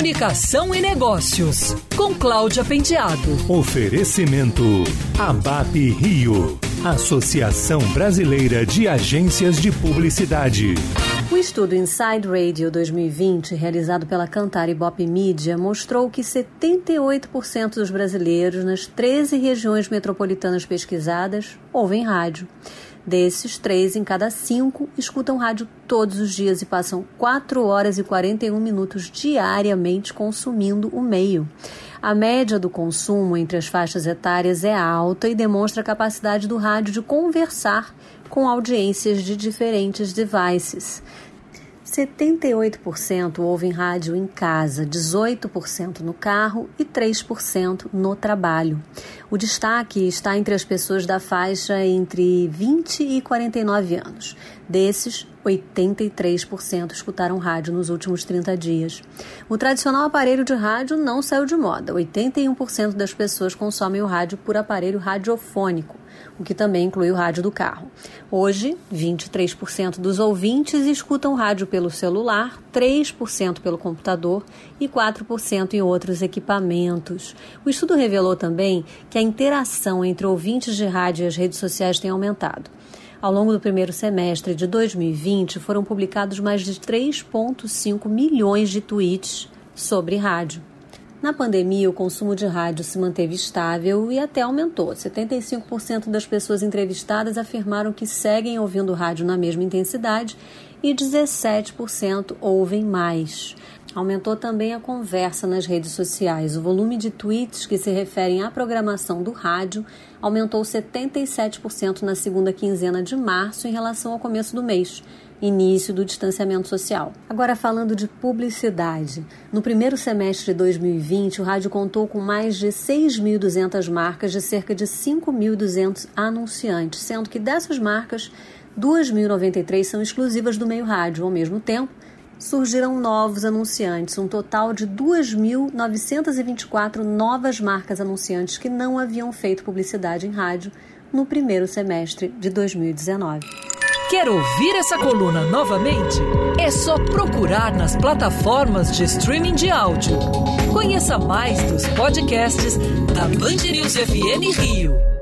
Comunicação e Negócios, com Cláudia Penteado. Oferecimento ABAP Rio, Associação Brasileira de Agências de Publicidade. O estudo Inside Radio 2020, realizado pela Cantar e Bop Media, mostrou que 78% dos brasileiros nas 13 regiões metropolitanas pesquisadas ouvem rádio. Desses, três em cada cinco escutam rádio todos os dias e passam 4 horas e 41 minutos diariamente consumindo o meio. A média do consumo entre as faixas etárias é alta e demonstra a capacidade do rádio de conversar com audiências de diferentes devices. 78% ouvem rádio em casa, 18% no carro e 3% no trabalho. O destaque está entre as pessoas da faixa entre 20 e 49 anos. Desses, 83% escutaram rádio nos últimos 30 dias. O tradicional aparelho de rádio não saiu de moda. 81% das pessoas consomem o rádio por aparelho radiofônico, o que também inclui o rádio do carro. Hoje, 23% dos ouvintes escutam rádio pelo celular, 3% pelo computador e 4% em outros equipamentos. O estudo revelou também que a interação entre ouvintes de rádio e as redes sociais tem aumentado. Ao longo do primeiro semestre de 2020, foram publicados mais de 3,5 milhões de tweets sobre rádio. Na pandemia, o consumo de rádio se manteve estável e até aumentou. 75% das pessoas entrevistadas afirmaram que seguem ouvindo rádio na mesma intensidade e 17% ouvem mais. Aumentou também a conversa nas redes sociais. O volume de tweets que se referem à programação do rádio aumentou 77% na segunda quinzena de março em relação ao começo do mês, início do distanciamento social. Agora, falando de publicidade. No primeiro semestre de 2020, o rádio contou com mais de 6.200 marcas de cerca de 5.200 anunciantes, sendo que dessas marcas, 2.093 são exclusivas do meio rádio. Ao mesmo tempo, surgiram novos anunciantes, um total de 2.924 novas marcas anunciantes que não haviam feito publicidade em rádio no primeiro semestre de 2019. Quer ouvir essa coluna novamente? É só procurar nas plataformas de streaming de áudio. Conheça mais dos podcasts da Band News FM Rio.